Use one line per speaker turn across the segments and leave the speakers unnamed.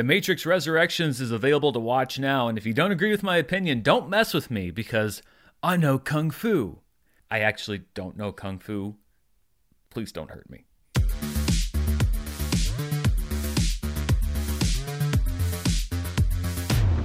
The Matrix Resurrections is available to watch now, and if you don't agree with my opinion, don't mess with me because I know Kung Fu. I actually don't know Kung Fu. Please don't hurt me.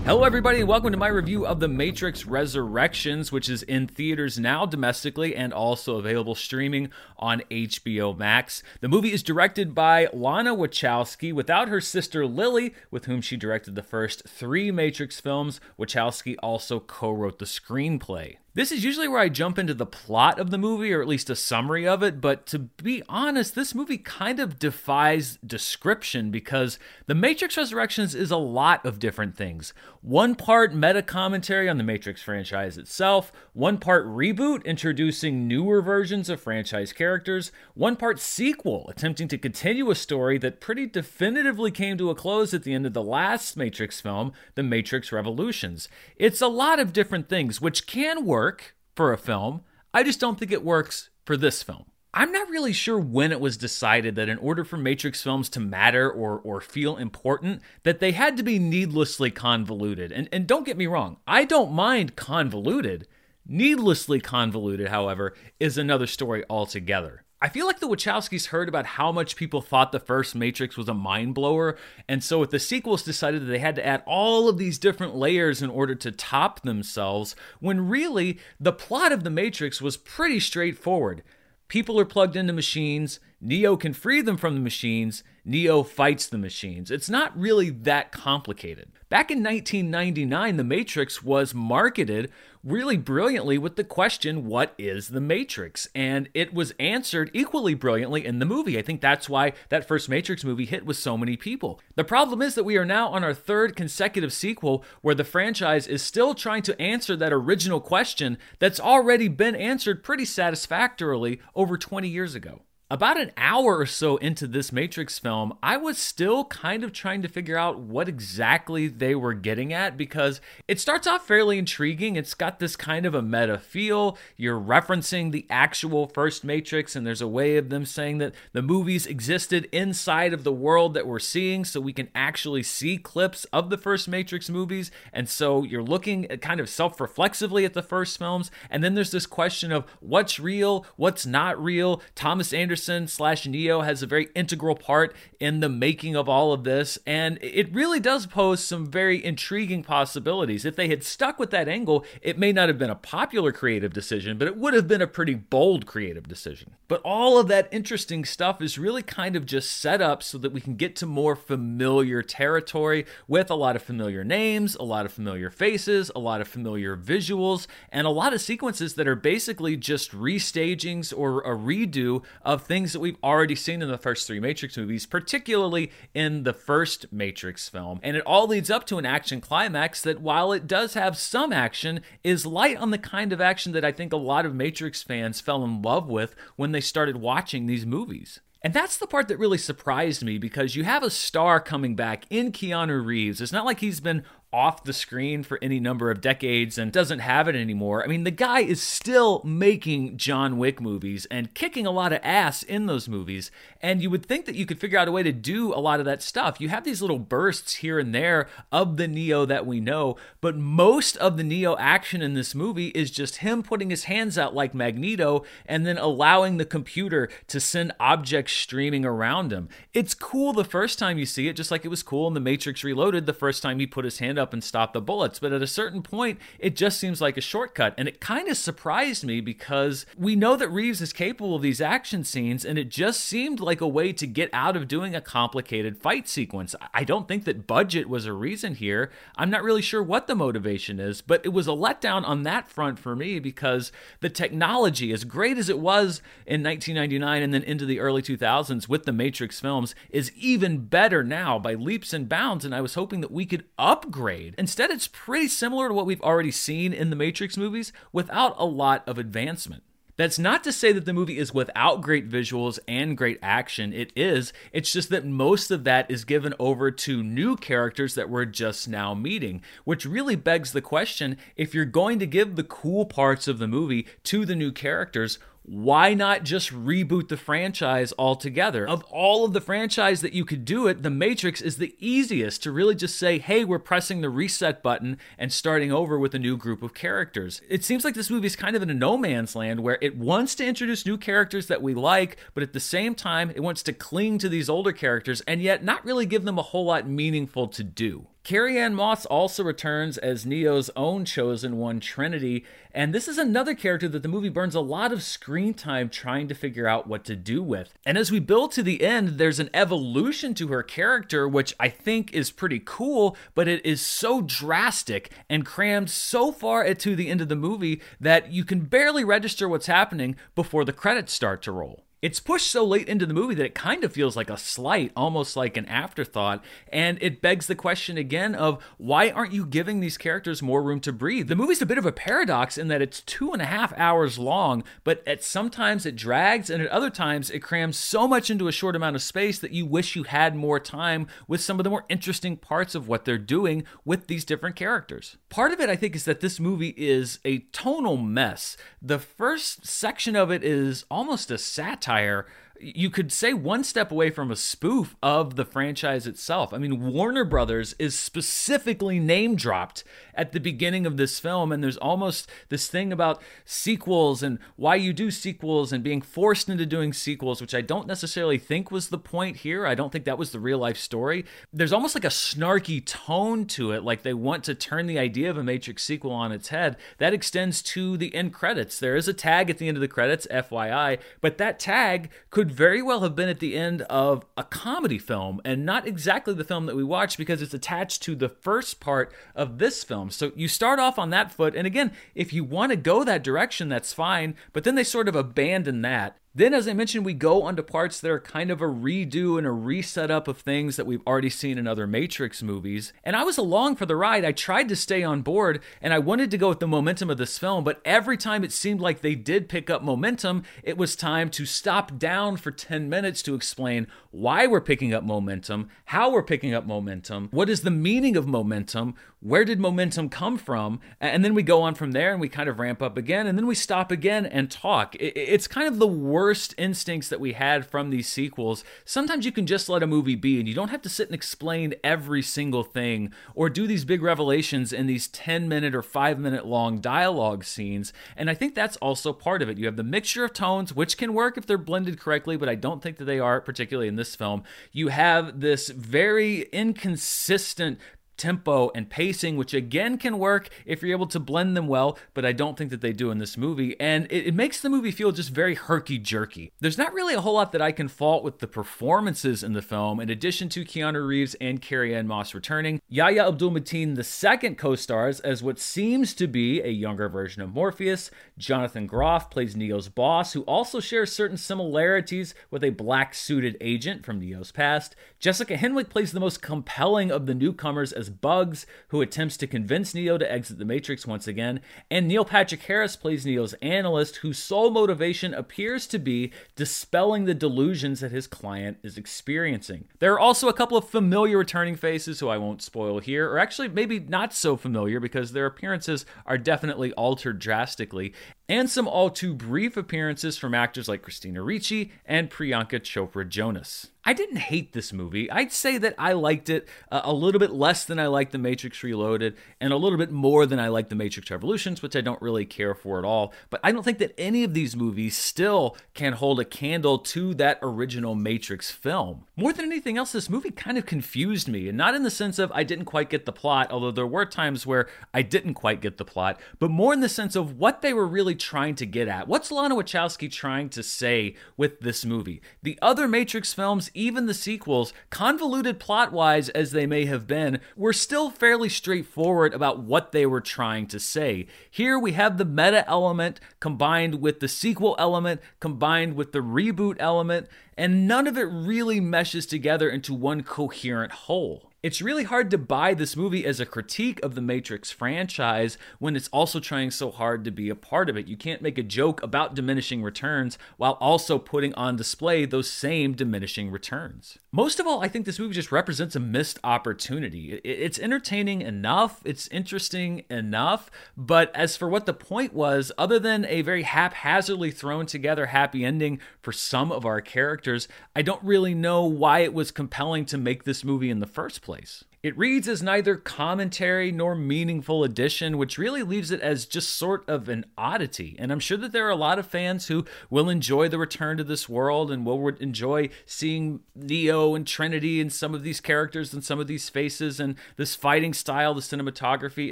Hello, everybody, and welcome to my review of The Matrix Resurrections, which is in theaters now domestically and also available streaming on HBO Max. The movie is directed by Lana Wachowski without her sister Lily, with whom she directed the first three Matrix films. Wachowski also co wrote the screenplay. This is usually where I jump into the plot of the movie, or at least a summary of it, but to be honest, this movie kind of defies description because The Matrix Resurrections is a lot of different things. One part meta commentary on the Matrix franchise itself, one part reboot introducing newer versions of franchise characters, one part sequel attempting to continue a story that pretty definitively came to a close at the end of the last Matrix film, The Matrix Revolutions. It's a lot of different things, which can work work for a film. I just don't think it works for this film. I'm not really sure when it was decided that in order for Matrix films to matter or, or feel important, that they had to be needlessly convoluted. And, and don't get me wrong, I don't mind convoluted. Needlessly convoluted, however, is another story altogether. I feel like the Wachowskis heard about how much people thought the first Matrix was a mind blower, and so with the sequels decided that they had to add all of these different layers in order to top themselves, when really the plot of the Matrix was pretty straightforward. People are plugged into machines, Neo can free them from the machines, Neo fights the machines. It's not really that complicated. Back in 1999, The Matrix was marketed really brilliantly with the question, What is The Matrix? And it was answered equally brilliantly in the movie. I think that's why that first Matrix movie hit with so many people. The problem is that we are now on our third consecutive sequel where the franchise is still trying to answer that original question that's already been answered pretty satisfactorily over 20 years ago. About an hour or so into this Matrix film, I was still kind of trying to figure out what exactly they were getting at because it starts off fairly intriguing. It's got this kind of a meta feel. You're referencing the actual first Matrix, and there's a way of them saying that the movies existed inside of the world that we're seeing, so we can actually see clips of the first Matrix movies. And so you're looking uh, kind of self reflexively at the first films. And then there's this question of what's real, what's not real. Thomas Anderson Anderson slash Neo has a very integral part in the making of all of this, and it really does pose some very intriguing possibilities. If they had stuck with that angle, it may not have been a popular creative decision, but it would have been a pretty bold creative decision. But all of that interesting stuff is really kind of just set up so that we can get to more familiar territory with a lot of familiar names, a lot of familiar faces, a lot of familiar visuals, and a lot of sequences that are basically just restagings or a redo of things that we've already seen in the first three Matrix movies, particularly in the first Matrix film. And it all leads up to an action climax that, while it does have some action, is light on the kind of action that I think a lot of Matrix fans fell in love with when they started watching these movies. And that's the part that really surprised me because you have a star coming back in Keanu Reeves. It's not like he's been off the screen for any number of decades and doesn't have it anymore. I mean, the guy is still making John Wick movies and kicking a lot of ass in those movies. And you would think that you could figure out a way to do a lot of that stuff. You have these little bursts here and there of the Neo that we know, but most of the Neo action in this movie is just him putting his hands out like Magneto and then allowing the computer to send objects streaming around him. It's cool the first time you see it, just like it was cool in The Matrix Reloaded the first time he put his hand up up and stop the bullets. But at a certain point, it just seems like a shortcut. And it kind of surprised me because we know that Reeves is capable of these action scenes, and it just seemed like a way to get out of doing a complicated fight sequence. I don't think that budget was a reason here. I'm not really sure what the motivation is, but it was a letdown on that front for me because the technology, as great as it was in 1999 and then into the early 2000s with the Matrix films, is even better now by leaps and bounds. And I was hoping that we could upgrade Instead, it's pretty similar to what we've already seen in the Matrix movies without a lot of advancement. That's not to say that the movie is without great visuals and great action. It is. It's just that most of that is given over to new characters that we're just now meeting, which really begs the question if you're going to give the cool parts of the movie to the new characters, why not just reboot the franchise altogether? Of all of the franchise that you could do it, The Matrix is the easiest to really just say, hey, we're pressing the reset button and starting over with a new group of characters. It seems like this movie is kind of in a no man's land where it wants to introduce new characters that we like, but at the same time, it wants to cling to these older characters and yet not really give them a whole lot meaningful to do. Carrie-Anne Moss also returns as Neo's own chosen one, Trinity, and this is another character that the movie burns a lot of screen time trying to figure out what to do with. And as we build to the end, there's an evolution to her character, which I think is pretty cool, but it is so drastic and crammed so far to the end of the movie that you can barely register what's happening before the credits start to roll. It's pushed so late into the movie that it kind of feels like a slight, almost like an afterthought. And it begs the question again of why aren't you giving these characters more room to breathe? The movie's a bit of a paradox in that it's two and a half hours long, but at sometimes it drags, and at other times it crams so much into a short amount of space that you wish you had more time with some of the more interesting parts of what they're doing with these different characters. Part of it, I think, is that this movie is a tonal mess. The first section of it is almost a satire satire you could say one step away from a spoof of the franchise itself. I mean, Warner Brothers is specifically name dropped at the beginning of this film, and there's almost this thing about sequels and why you do sequels and being forced into doing sequels, which I don't necessarily think was the point here. I don't think that was the real life story. There's almost like a snarky tone to it, like they want to turn the idea of a Matrix sequel on its head. That extends to the end credits. There is a tag at the end of the credits, FYI, but that tag could could very well have been at the end of a comedy film and not exactly the film that we watched because it's attached to the first part of this film. So you start off on that foot. And again, if you want to go that direction, that's fine. But then they sort of abandon that then, as I mentioned, we go onto parts that are kind of a redo and a reset up of things that we've already seen in other Matrix movies. And I was along for the ride. I tried to stay on board and I wanted to go with the momentum of this film, but every time it seemed like they did pick up momentum, it was time to stop down for 10 minutes to explain why we're picking up momentum, how we're picking up momentum, what is the meaning of momentum, where did momentum come from? And then we go on from there and we kind of ramp up again and then we stop again and talk. It's kind of the worst instincts that we had from these sequels. Sometimes you can just let a movie be and you don't have to sit and explain every single thing or do these big revelations in these 10 minute or 5 minute long dialogue scenes. And I think that's also part of it. You have the mixture of tones, which can work if they're blended correctly, but I don't think that they are, particularly in this film. You have this very inconsistent tempo and pacing, which again can work if you're able to blend them well, but I don't think that they do in this movie. And it, it makes the movie feel just very herky jerky. There's not really a whole lot that I can fault with the performances in the film, in addition to Keanu Reeves and Carrie-Anne Moss returning. Yahya Abdul Mateen, the second co stars as what seems to be a younger version of Morpheus. Jonathan Groff plays Neo's boss, who also shares certain similarities with a black suited agent from Neo's past. Jessica Henwick plays the most compelling of the newcomers as as Bugs, who attempts to convince Neo to exit the Matrix once again, and Neil Patrick Harris plays Neo's analyst, whose sole motivation appears to be dispelling the delusions that his client is experiencing. There are also a couple of familiar returning faces who I won't spoil here, or actually maybe not so familiar because their appearances are definitely altered drastically, and some all too brief appearances from actors like Christina Ricci and Priyanka Chopra Jonas. I didn't hate this movie. I'd say that I liked it uh, a little bit less than I liked The Matrix Reloaded, and a little bit more than I liked The Matrix Revolutions, which I don't really care for at all. But I don't think that any of these movies still can hold a candle to that original Matrix film. More than anything else, this movie kind of confused me, and not in the sense of I didn't quite get the plot, although there were times where I didn't quite get the plot, but more in the sense of what they were really trying to get at. What's Lana Wachowski trying to say with this movie? The other Matrix films even the sequels, convoluted plot wise as they may have been, were still fairly straightforward about what they were trying to say. Here we have the meta element combined with the sequel element, combined with the reboot element, and none of it really meshes together into one coherent whole. It's really hard to buy this movie as a critique of the Matrix franchise when it's also trying so hard to be a part of it. You can't make a joke about diminishing returns while also putting on display those same diminishing returns. Most of all, I think this movie just represents a missed opportunity. It's entertaining enough, it's interesting enough, but as for what the point was, other than a very haphazardly thrown together happy ending for some of our characters, I don't really know why it was compelling to make this movie in the first place place. It reads as neither commentary nor meaningful addition, which really leaves it as just sort of an oddity. And I'm sure that there are a lot of fans who will enjoy the return to this world and will enjoy seeing Neo and Trinity and some of these characters and some of these faces and this fighting style, the cinematography,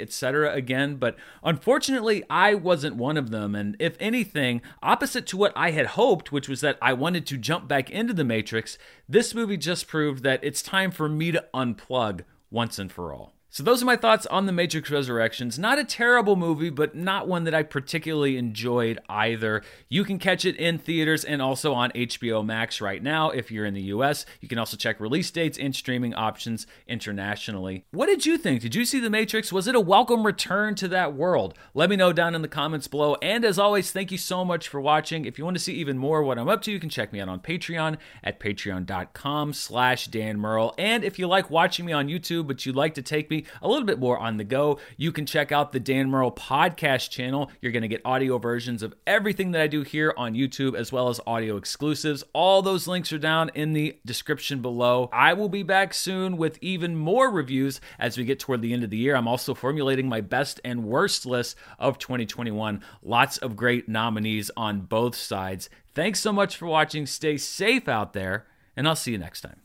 etc. again. But unfortunately, I wasn't one of them. And if anything, opposite to what I had hoped, which was that I wanted to jump back into the Matrix, this movie just proved that it's time for me to unplug once and for all. So, those are my thoughts on The Matrix Resurrections. Not a terrible movie, but not one that I particularly enjoyed either. You can catch it in theaters and also on HBO Max right now if you're in the US. You can also check release dates and streaming options internationally. What did you think? Did you see The Matrix? Was it a welcome return to that world? Let me know down in the comments below. And as always, thank you so much for watching. If you want to see even more what I'm up to, you can check me out on Patreon at patreon.com slash Dan Murrell. And if you like watching me on YouTube, but you'd like to take me a little bit more on the go, you can check out the Dan Murrell podcast channel. You're going to get audio versions of everything that I do here on YouTube, as well as audio exclusives. All those links are down in the description below. I will be back soon with even more reviews as we get toward the end of the year. I'm also formulating my best and worst list of 2021. Lots of great nominees on both sides. Thanks so much for watching. Stay safe out there, and I'll see you next time.